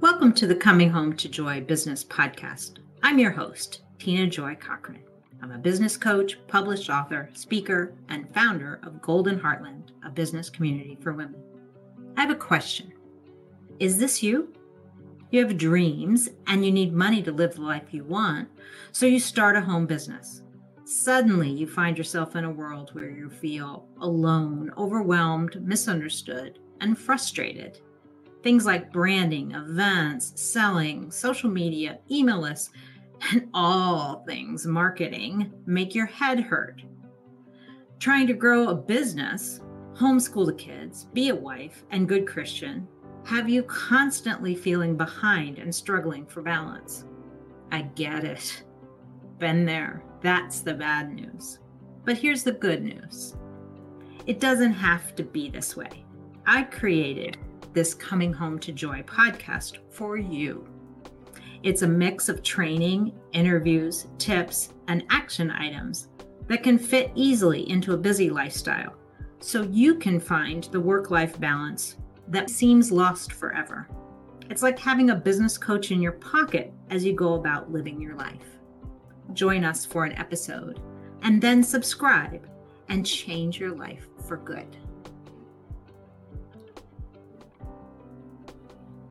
Welcome to the Coming Home to Joy Business Podcast. I'm your host, Tina Joy Cochran. I'm a business coach, published author, speaker, and founder of Golden Heartland, a business community for women. I have a question Is this you? You have dreams and you need money to live the life you want, so you start a home business. Suddenly, you find yourself in a world where you feel alone, overwhelmed, misunderstood, and frustrated. Things like branding, events, selling, social media, email lists, and all things marketing make your head hurt. Trying to grow a business, homeschool the kids, be a wife, and good Christian have you constantly feeling behind and struggling for balance. I get it. Been there. That's the bad news. But here's the good news it doesn't have to be this way. I created this Coming Home to Joy podcast for you. It's a mix of training, interviews, tips, and action items that can fit easily into a busy lifestyle so you can find the work life balance that seems lost forever. It's like having a business coach in your pocket as you go about living your life. Join us for an episode and then subscribe and change your life for good.